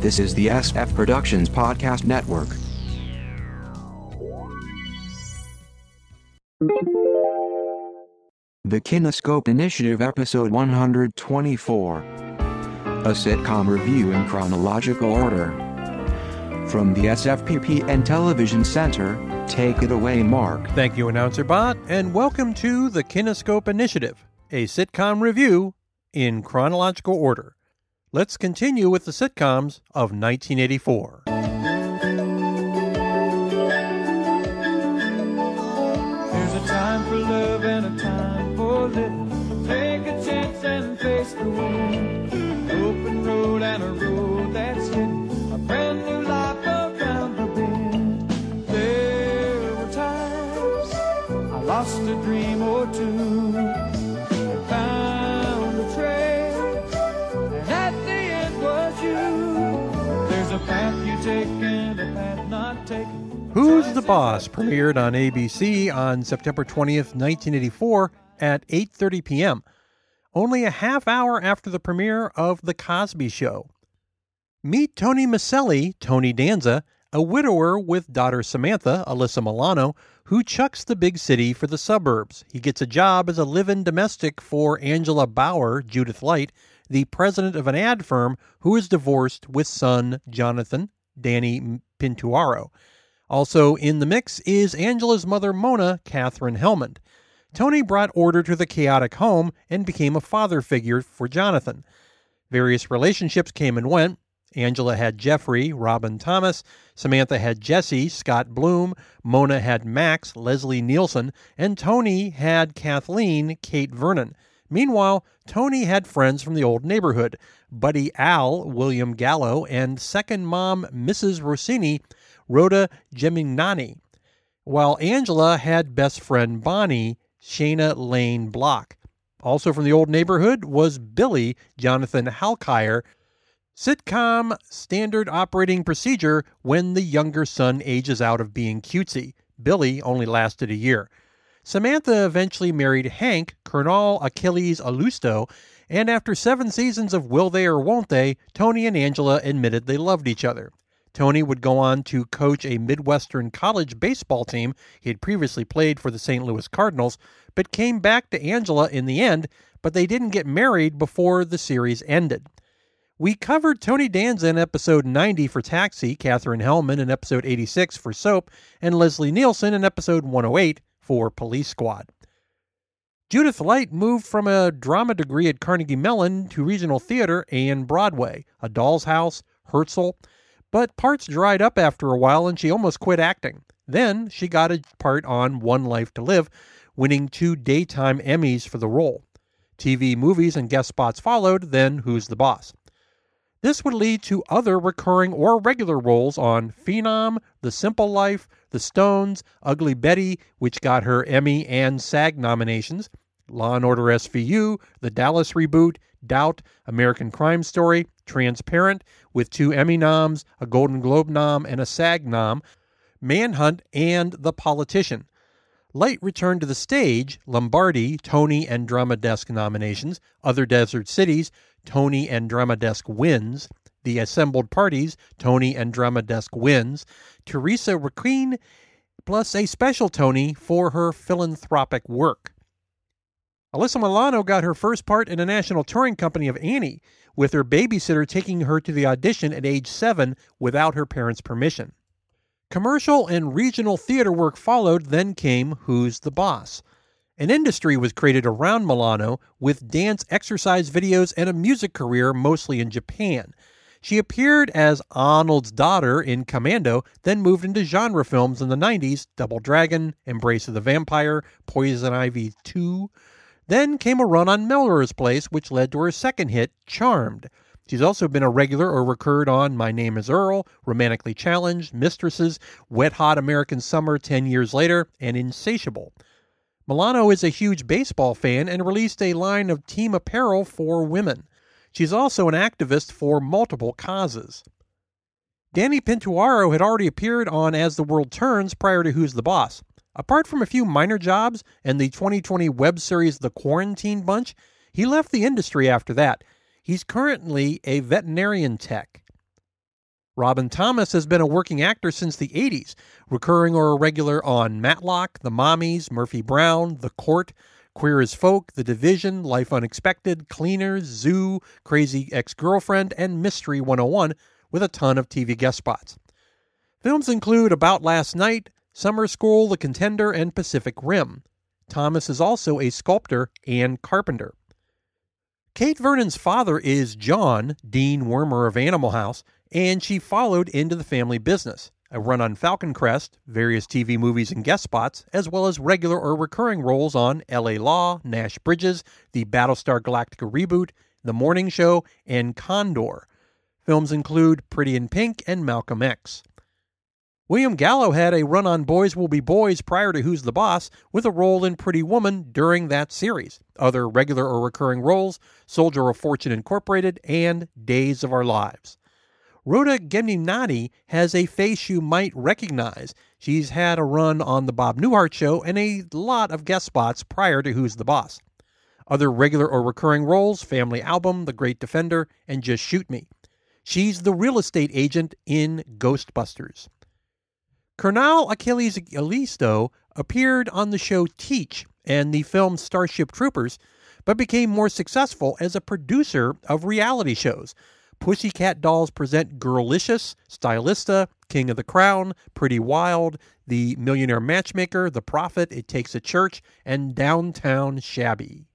This is the SF Productions Podcast Network. The Kinescope Initiative, Episode 124. A sitcom review in chronological order. From the SFPP and Television Center, take it away, Mark. Thank you, Announcer Bot, and welcome to the Kinescope Initiative, a sitcom review in chronological order. Let's continue with the sitcoms of 1984. There's a time for love and a time for living. Take a chance and face the wind. Open road and a road Boss premiered on ABC on September 20th, 1984 at 8:30 p.m. Only a half hour after the premiere of The Cosby Show. Meet Tony Maselli, Tony Danza, a widower with daughter Samantha, Alyssa Milano, who chucks the big city for the suburbs. He gets a job as a live-in domestic for Angela Bauer, Judith Light, the president of an ad firm who is divorced with son Jonathan, Danny Pintauro. Also in the mix is Angela's mother, Mona, Katherine Helmond. Tony brought order to the chaotic home and became a father figure for Jonathan. Various relationships came and went. Angela had Jeffrey, Robin Thomas. Samantha had Jesse, Scott Bloom. Mona had Max, Leslie Nielsen. And Tony had Kathleen, Kate Vernon. Meanwhile, Tony had friends from the old neighborhood Buddy Al, William Gallo, and second mom, Mrs. Rossini, Rhoda Gemignani, while Angela had best friend Bonnie, Shayna Lane Block. Also from the old neighborhood was Billy, Jonathan Halyalkar. Sitcom standard operating procedure when the younger son ages out of being cutesy. Billy only lasted a year. Samantha eventually married Hank, Curnal Achilles Aulisio, and after seven seasons of Will They or Won't They, Tony and Angela admitted they loved each other. Tony would go on to coach a Midwestern college baseball team he had previously played for the St. Louis Cardinals, but came back to Angela in the end, but they didn't get married before the series ended. We covered Tony Danza in episode 90 for Taxi, Katherine Helmond in episode 86 for Soap, and Leslie Nielsen in episode 108 for Police Squad. Judith Light moved from a drama degree at Carnegie Mellon to regional theater and Broadway, A Doll's House, Herzl, but parts dried up after a while and she almost quit acting. Then she got a part on One Life to Live, winning two daytime Emmys for the role. TV movies and guest spots followed, then Who's the Boss? This would lead to other recurring or regular roles on Phenom, The Simple Life, The Stones, Ugly Betty, which got her Emmy and SAG nominations, Law and Order SVU, The Dallas Reboot, Doubt, American Crime Story, Transparent, with two Emmy noms, a Golden Globe nom, and a SAG nom, Manhunt, and The Politician. Light returned to the stage, Lombardi, Tony, and Drama Desk nominations, Other Desert Cities, Tony and Drama Desk wins, The Assembled Parties, Tony and Drama Desk wins, Teresa Raquin, plus a special Tony for her philanthropic work. Alyssa Milano got her first part in a national touring company of Annie, with her babysitter taking her to the audition at age seven without her parents' permission. Commercial and regional theater work followed, then came Who's the Boss? An industry was created around Milano with dance exercise videos and a music career mostly in Japan. She appeared as Arnold's daughter in Commando, then moved into genre films in the 90s Double Dragon, Embrace of the Vampire, Poison Ivy 2. Then came a run on Melrose Place, which led to her second hit, Charmed. She's also been a regular or recurred on My Name is Earl, Romantically Challenged, Mistresses, Wet Hot American Summer 10 Years Later, and Insatiable. Milano is a huge baseball fan and released a line of team apparel for women. She's also an activist for multiple causes. Danny Pintauro had already appeared on As the World Turns prior to Who's the Boss. Apart from a few minor jobs and the 2020 web series The Quarantine Bunch, he left the industry after that. He's currently a veterinarian tech. Robin Thomas has been a working actor since the 80s, recurring or irregular on Matlock, The Mommies, Murphy Brown, The Court, Queer as Folk, The Division, Life Unexpected, Cleaners, Zoo, Crazy Ex Girlfriend, and Mystery 101, with a ton of TV guest spots. Films include About Last Night, Summer School, The Contender, and Pacific Rim. Thomas is also a sculptor and carpenter. Kate Vernon's father is John, Dean Wormer of Animal House, and she followed into the family business. A run on Falcon Crest, various TV movies and guest spots, as well as regular or recurring roles on LA Law, Nash Bridges, the Battlestar Galactica reboot, The Morning Show, and Condor. Films include Pretty in Pink and Malcolm X. William Gallo had a run on Boys Will Be Boys prior to Who's the Boss, with a role in Pretty Woman during that series. Other regular or recurring roles Soldier of Fortune Incorporated and Days of Our Lives. Rhoda Gemignani has a face you might recognize. She's had a run on The Bob Newhart Show and a lot of guest spots prior to Who's the Boss. Other regular or recurring roles Family Album, The Great Defender, and Just Shoot Me. She's the real estate agent in Ghostbusters. Curnal Achilles Aulisio appeared on the show Teach and the film Starship Troopers, but became more successful as a producer of reality shows. Pussycat Dolls present Girlicious, Stylista, King of the Crown, Pretty Wild, The Millionaire Matchmaker, The Prophet, It Takes a Church, and Downtown Shabby.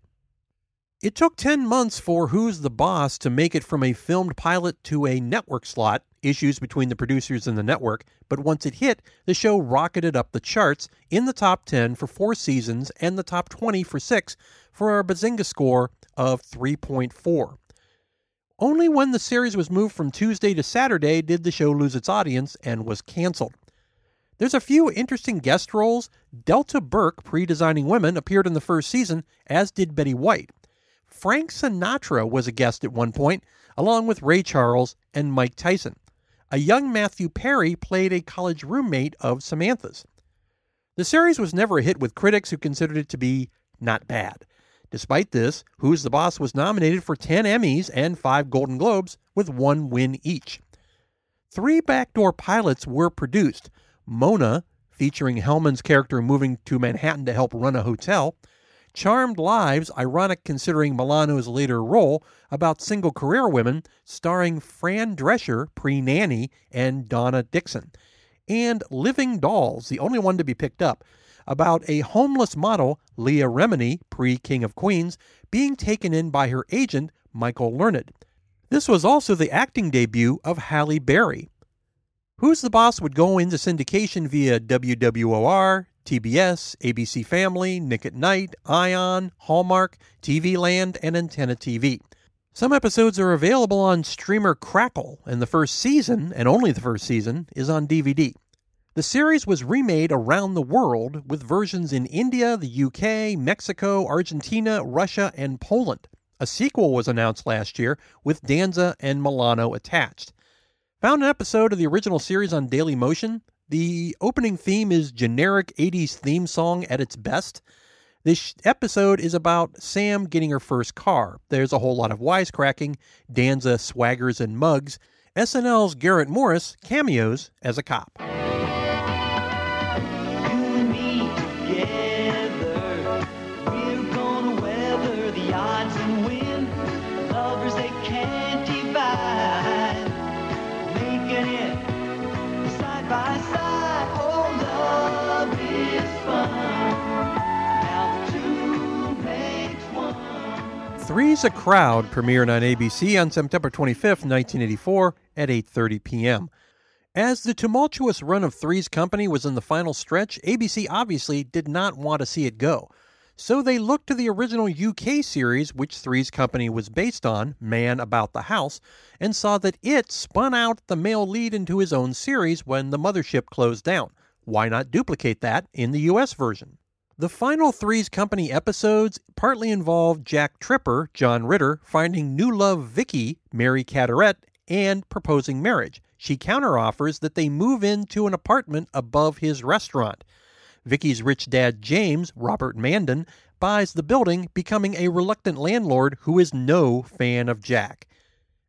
It took 10 months for Who's the Boss to make it from a filmed pilot to a network slot, issues between the producers and the network, but once it hit, the show rocketed up the charts in the top 10 for four seasons and the top 20 for six for a Bazinga score of 3.4. Only when the series was moved from Tuesday to Saturday did the show lose its audience and was canceled. There's a few interesting guest roles. Delta Burke, pre designing women, appeared in the first season, as did Betty White. Frank Sinatra was a guest at one point, along with Ray Charles and Mike Tyson. A young Matthew Perry played a college roommate of Samantha's. The series was never a hit with critics who considered it to be not bad. Despite this, Who's the Boss was nominated for 10 Emmys and 5 Golden Globes, with one win each. Three backdoor pilots were produced Mona, featuring Helmond's character moving to Manhattan to help run a hotel, Charmed Lives, ironic considering Milano's later role, about single career women, starring Fran Drescher, pre nanny, and Donna Dixon. And Living Dolls, the only one to be picked up, about a homeless model, Leah Remini, pre King of Queens, being taken in by her agent, Michael Learned. This was also the acting debut of Halle Berry. Who's the Boss would go into syndication via WWOR, TBS, ABC Family, Nick at Nite, Ion, Hallmark, TV Land, and Antenna TV. Some episodes are available on streamer Crackle, and the first season, and only the first season, is on DVD. The series was remade around the world with versions in India, the UK, Mexico, Argentina, Russia, and Poland. A sequel was announced last year with Danza and Milano attached. Found an episode of the original series on Daily Motion. The opening theme is generic 80s theme song at its best. This episode is about Sam getting her first car. There's a whole lot of wisecracking, Danza swaggers and mugs. SNL's Garrett Morris cameos as a cop. Three's a Crowd premiered on ABC on September 25th, 1984 at 8:30 p.m. As the tumultuous run of Three's Company was in the final stretch, ABC obviously did not want to see it go. So they looked to the original UK series, which Three's Company was based on, Man About the House, and saw that it spun out the male lead into his own series when the mothership closed down. Why not duplicate that in the US version? The final Three's Company episodes partly involved Jack Tripper, John Ritter, finding new love Vicky, Mary Cadorette, and proposing marriage. She counteroffers that they move into an apartment above his restaurant. Vicky's rich dad, James, Robert Mandan, buys the building, becoming a reluctant landlord who is no fan of Jack.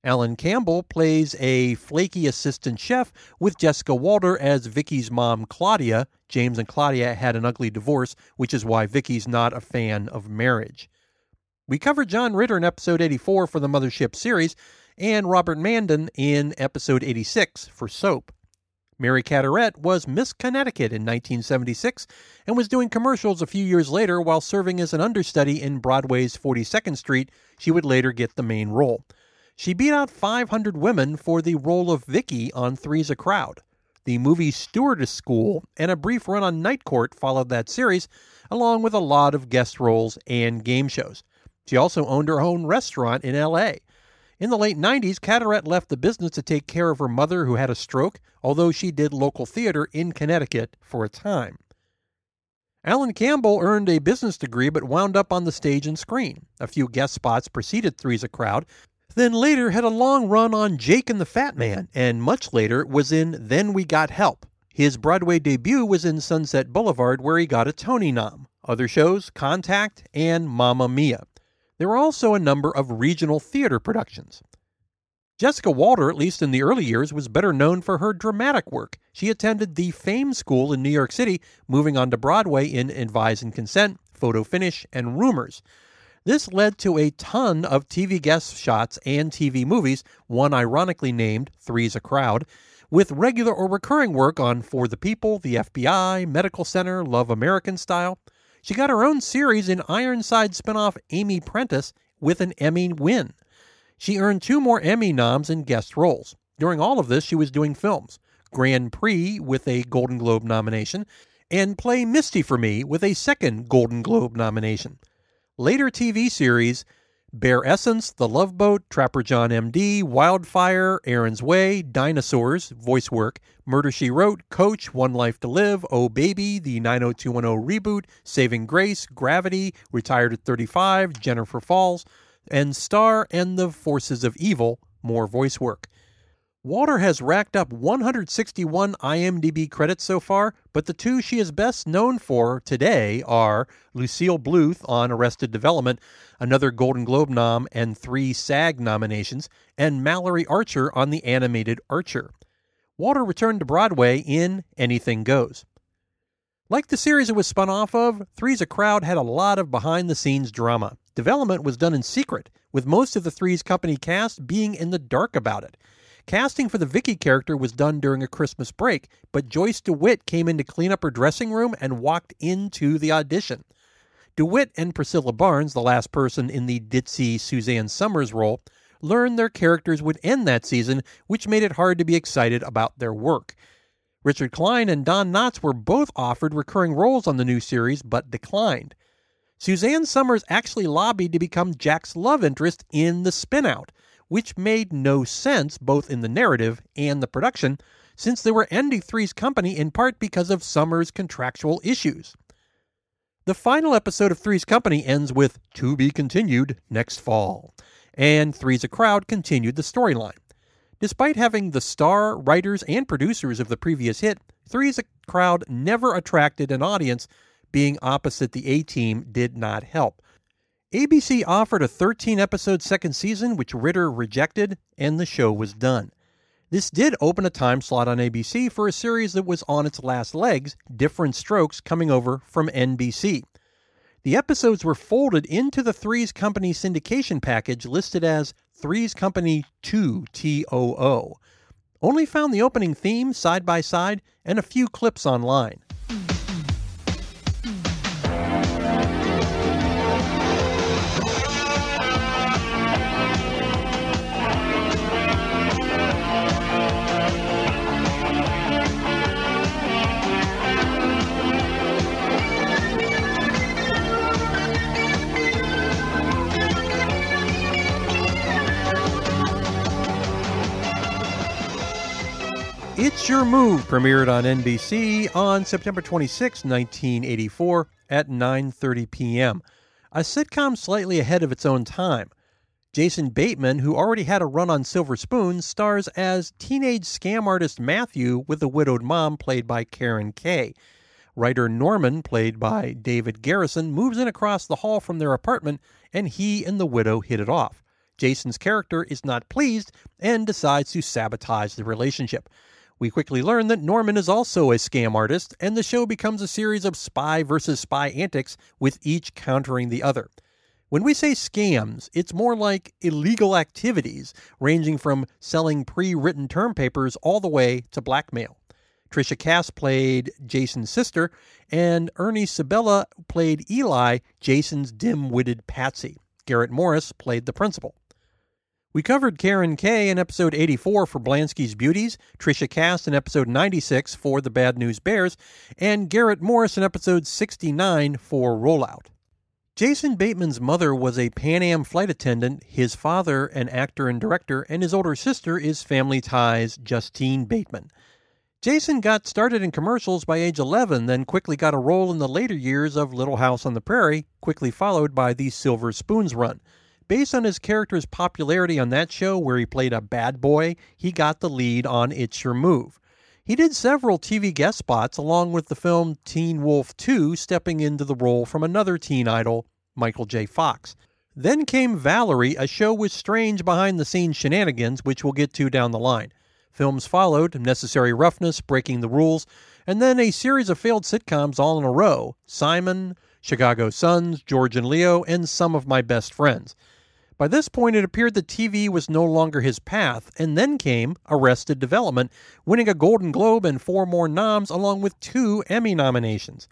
Alan Campbell plays a flaky assistant chef with Jessica Walter as Vicky's mom, Claudia. James and Claudia had an ugly divorce, which is why Vicky's not a fan of marriage. We covered John Ritter in episode 84 for the Mothership series and Robert Mandan in episode 86 for Soap. Mary Cadorette was Miss Connecticut in 1976 and was doing commercials a few years later while serving as an understudy in Broadway's 42nd Street. She would later get the main role. She beat out 500 women for the role of Vicky on Three's a Crowd. The movie Stewardess School and a brief run on Night Court followed that series, along with a lot of guest roles and game shows. She also owned her own restaurant in LA. In the late 90s, Cadorette left the business to take care of her mother who had a stroke, although she did local theater in Connecticut for a time. Alan Campbell earned a business degree but wound up on the stage and screen. A few guest spots preceded Three's a Crowd, then later had a long run on Jake and the Fat Man, and much later was in Then We Got Help. His Broadway debut was in Sunset Boulevard, where he got a Tony nom. Other shows, Contact and Mamma Mia. There were also a number of regional theater productions. Jessica Walter, at least in the early years, was better known for her dramatic work. She attended the Fame School in New York City, moving on to Broadway in Advise and Consent, Photo Finish, and Rumors. This led to a ton of TV guest shots and TV movies, one ironically named Three's a Crowd, with regular or recurring work on For the People, The FBI, Medical Center, Love American Style. She got her own series in Ironside spinoff Amy Prentiss with an Emmy win. She earned two more Emmy noms in guest roles. During all of this, she was doing films Grand Prix with a Golden Globe nomination, and Play Misty for Me with a second Golden Globe nomination. Later TV series Bare Essence, The Love Boat, Trapper John MD, Wildfire, Aaron's Way, Dinosaurs, voice work, Murder She Wrote, Coach, One Life to Live, Oh Baby, the 90210 reboot, Saving Grace, Gravity, Retired at 35, Jennifer Falls, and Star and the Forces of Evil, more voice work. Walter has racked up 161 IMDb credits so far, but the two she is best known for today are Lucille Bluth on Arrested Development, another Golden Globe nom and three SAG nominations, and Mallory Archer on the animated Archer. Walter returned to Broadway in Anything Goes. Like the series it was spun off of, Three's a Crowd had a lot of behind the scenes drama. Development was done in secret, with most of the Three's Company cast being in the dark about it. Casting for the Vicky character was done during a Christmas break, but Joyce DeWitt came in to clean up her dressing room and walked into the audition. DeWitt and Priscilla Barnes, the last person in the ditzy Suzanne Somers role, learned their characters would end that season, which made it hard to be excited about their work. Richard Kline and Don Knotts were both offered recurring roles on the new series, but declined. Suzanne Somers actually lobbied to become Jack's love interest in the spinout, which made no sense both in the narrative and the production, since they were ending Three's Company in part because of Somers' contractual issues. The final episode of Three's Company ends with To Be Continued next fall, and Three's a Crowd continued the storyline. Despite having the star, writers, and producers of the previous hit, Three's a Crowd never attracted an audience, being opposite the A Team did not help. ABC offered a 13 episode second season, which Ritter rejected, and the show was done. This did open a time slot on ABC for a series that was on its last legs, Diff'rent Strokes, coming over from NBC. The episodes were folded into the Three's Company syndication package listed as Three's Company 2 TOO. Only found the opening theme side by side and a few clips online. Your Move premiered on NBC on September 26, 1984 at 9:30 p.m. A sitcom slightly ahead of its own time. Jason Bateman, who already had a run on Silver Spoon, stars as teenage scam artist Matthew with a widowed mom played by Caren Kaye. Writer Norman, played by David Garrison, moves in across the hall from their apartment and he and the widow hit it off. Jason's character is not pleased and decides to sabotage the relationship. We quickly learn that Norman is also a scam artist, and the show becomes a series of spy versus spy antics, with each countering the other. When we say scams, it's more like illegal activities, ranging from selling pre written term papers all the way to blackmail. Tricia Cast played Jason's sister, and Ernie Sabella played Eli, Jason's dim witted patsy. Garrett Morris played the principal. We covered Caren Kaye in episode 84 for Blansky's Beauties, Tricia Cast in episode 96 for The Bad News Bears, and Garrett Morris in episode 69 for Rollout. Jason Bateman's mother was a Pan Am flight attendant, his father, an actor and director, and his older sister is Family Ties Justine Bateman. Jason got started in commercials by age 11, then quickly got a role in the later years of Little House on the Prairie, quickly followed by the Silver Spoons run. Based on his character's popularity on that show, where he played a bad boy, he got the lead on It's Your Move. He did several TV guest spots along with the film Teen Wolf 2, stepping into the role from another teen idol, Michael J. Fox. Then came Valerie, a show with strange behind the scenes shenanigans, which we'll get to down the line. Films followed Necessary Roughness, Breaking the Rules, and then a series of failed sitcoms all in a row Simon, Chicago Sons, George and Leo, and Some of My Best Friends. By this point, it appeared that TV was no longer his path, and then came Arrested Development, winning a Golden Globe and four more noms, along with two Emmy nominations.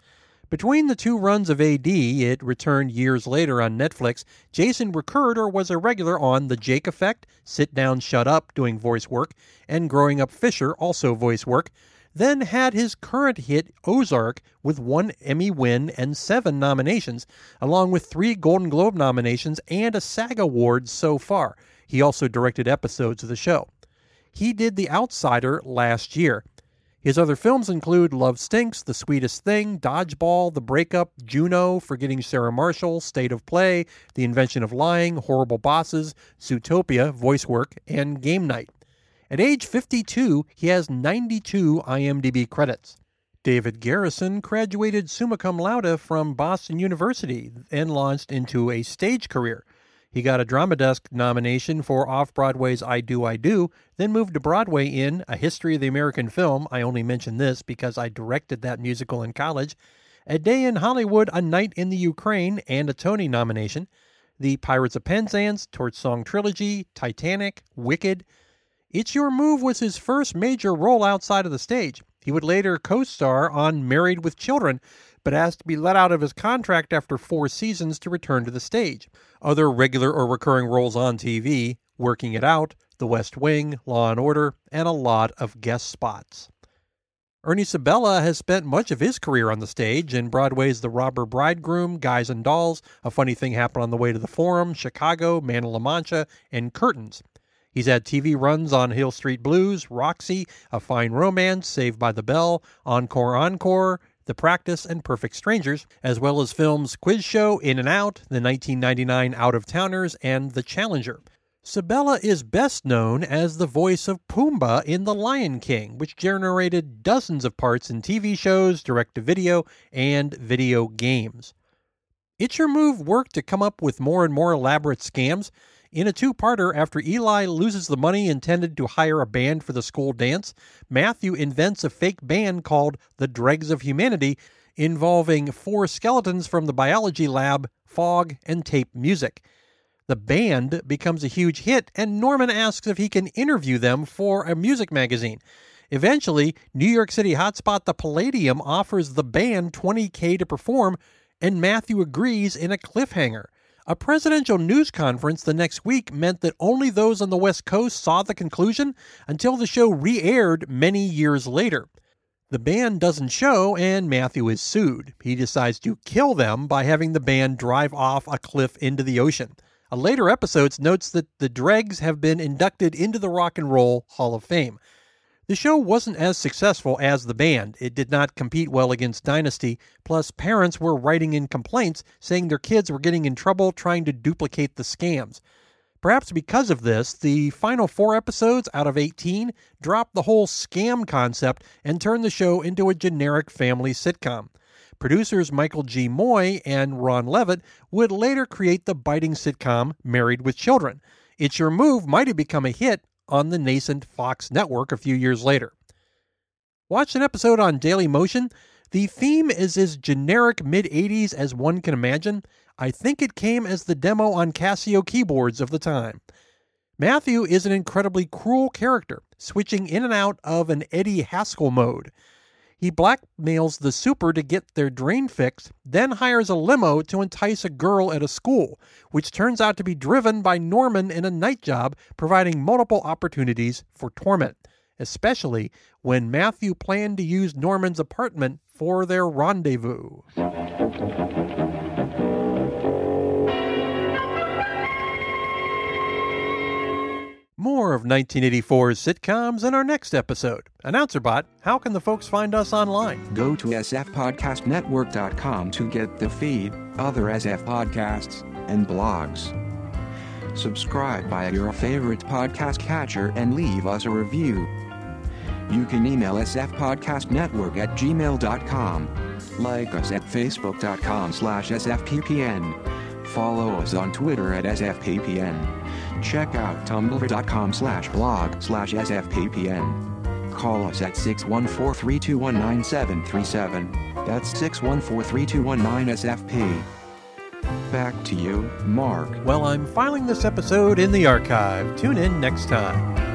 Between the two runs of AD, it returned years later on Netflix. Jason recurred or was a regular on The Jake Effect, Sit Down, Shut Up, doing voice work, and Growing Up Fisher, also voice work then had his current hit Ozark with one Emmy win and seven nominations, along with three Golden Globe nominations and a SAG Award so far. He also directed episodes of the show. He did The Outsider last year. His other films include Love Stinks, The Sweetest Thing, Dodgeball, The Breakup, Juno, Forgetting Sarah Marshall, State of Play, The Invention of Lying, Horrible Bosses, Zootopia, voice work, and Game Night. At age 52, he has 92 IMDb credits. David Garrison graduated summa cum laude from Boston University and launched into a stage career. He got a Drama Desk nomination for Off Broadway's I Do, I Do, then moved to Broadway in A History of the American Film. I only mention this because I directed that musical in college. A Day in Hollywood, A Night in the Ukraine, and a Tony nomination. The Pirates of Penzance, Torch Song Trilogy, Titanic, Wicked, it's Your Move was his first major role outside of the stage. He would later co star on Married with Children, but asked to be let out of his contract after four seasons to return to the stage. Other regular or recurring roles on TV Working It Out, The West Wing, Law and Order, and a lot of guest spots. Ernie Sabella has spent much of his career on the stage in Broadway's The Robber Bridegroom, Guys and Dolls, A Funny Thing Happened on the Way to the Forum, Chicago, Man of La Mancha, and Curtains. He's had TV runs on Hill Street Blues, Roxie, A Fine Romance, Saved by the Bell, Encore Encore, The Practice, and Perfect Strangers, as well as films Quiz Show, In and Out, the 1999 Out of Towners, and The Challenger. Sabella is best known as the voice of Pumbaa in The Lion King, which generated dozens of parts in TV shows, direct to video, and video games. It's Your Move worked to come up with more and more elaborate scams. In a two parter, after Eli loses the money intended to hire a band for the school dance, Matthew invents a fake band called the Dregs of Humanity, involving four skeletons from the biology lab, fog, and tape music. The band becomes a huge hit, and Norman asks if he can interview them for a music magazine. Eventually, New York City hotspot The Palladium offers the band 20K to perform, and Matthew agrees in a cliffhanger. A presidential news conference the next week meant that only those on the West Coast saw the conclusion until the show re aired many years later. The band doesn't show, and Matthew is sued. He decides to kill them by having the band drive off a cliff into the ocean. A later episode notes that the Dregs have been inducted into the Rock and Roll Hall of Fame. The show wasn't as successful as the band. It did not compete well against Dynasty, plus, parents were writing in complaints saying their kids were getting in trouble trying to duplicate the scams. Perhaps because of this, the final four episodes out of 18 dropped the whole scam concept and turned the show into a generic family sitcom. Producers Michael G. Moye and Ron Leavitt would later create the biting sitcom Married with Children. It's Your Move might have become a hit on the nascent Fox network a few years later. Watch an episode on Daily Motion. The theme is as generic mid 80s as one can imagine. I think it came as the demo on Casio keyboards of the time. Matthew is an incredibly cruel character, switching in and out of an Eddie Haskell mode. He blackmails the super to get their drain fixed, then hires a limo to entice a girl at a school, which turns out to be driven by Norman in a night job, providing multiple opportunities for torment, especially when Matthew planned to use Norman's apartment for their rendezvous. More of 1984's sitcoms in our next episode. AnnouncerBot, how can the folks find us online? Go to sfpodcastnetwork.com to get the feed, other SF podcasts, and blogs. Subscribe via your favorite podcast catcher and leave us a review. You can email sfpodcastnetwork at gmail.com. Like us at facebook.com slash sfppn. Follow us on Twitter at sfppn. Check out tumblr.com slash blog slash sfppn. Call us at 614-321-9737. That's 614-321-9SFP. Back to you, Mark. Well, I'm filing this episode in the archive. Tune in next time.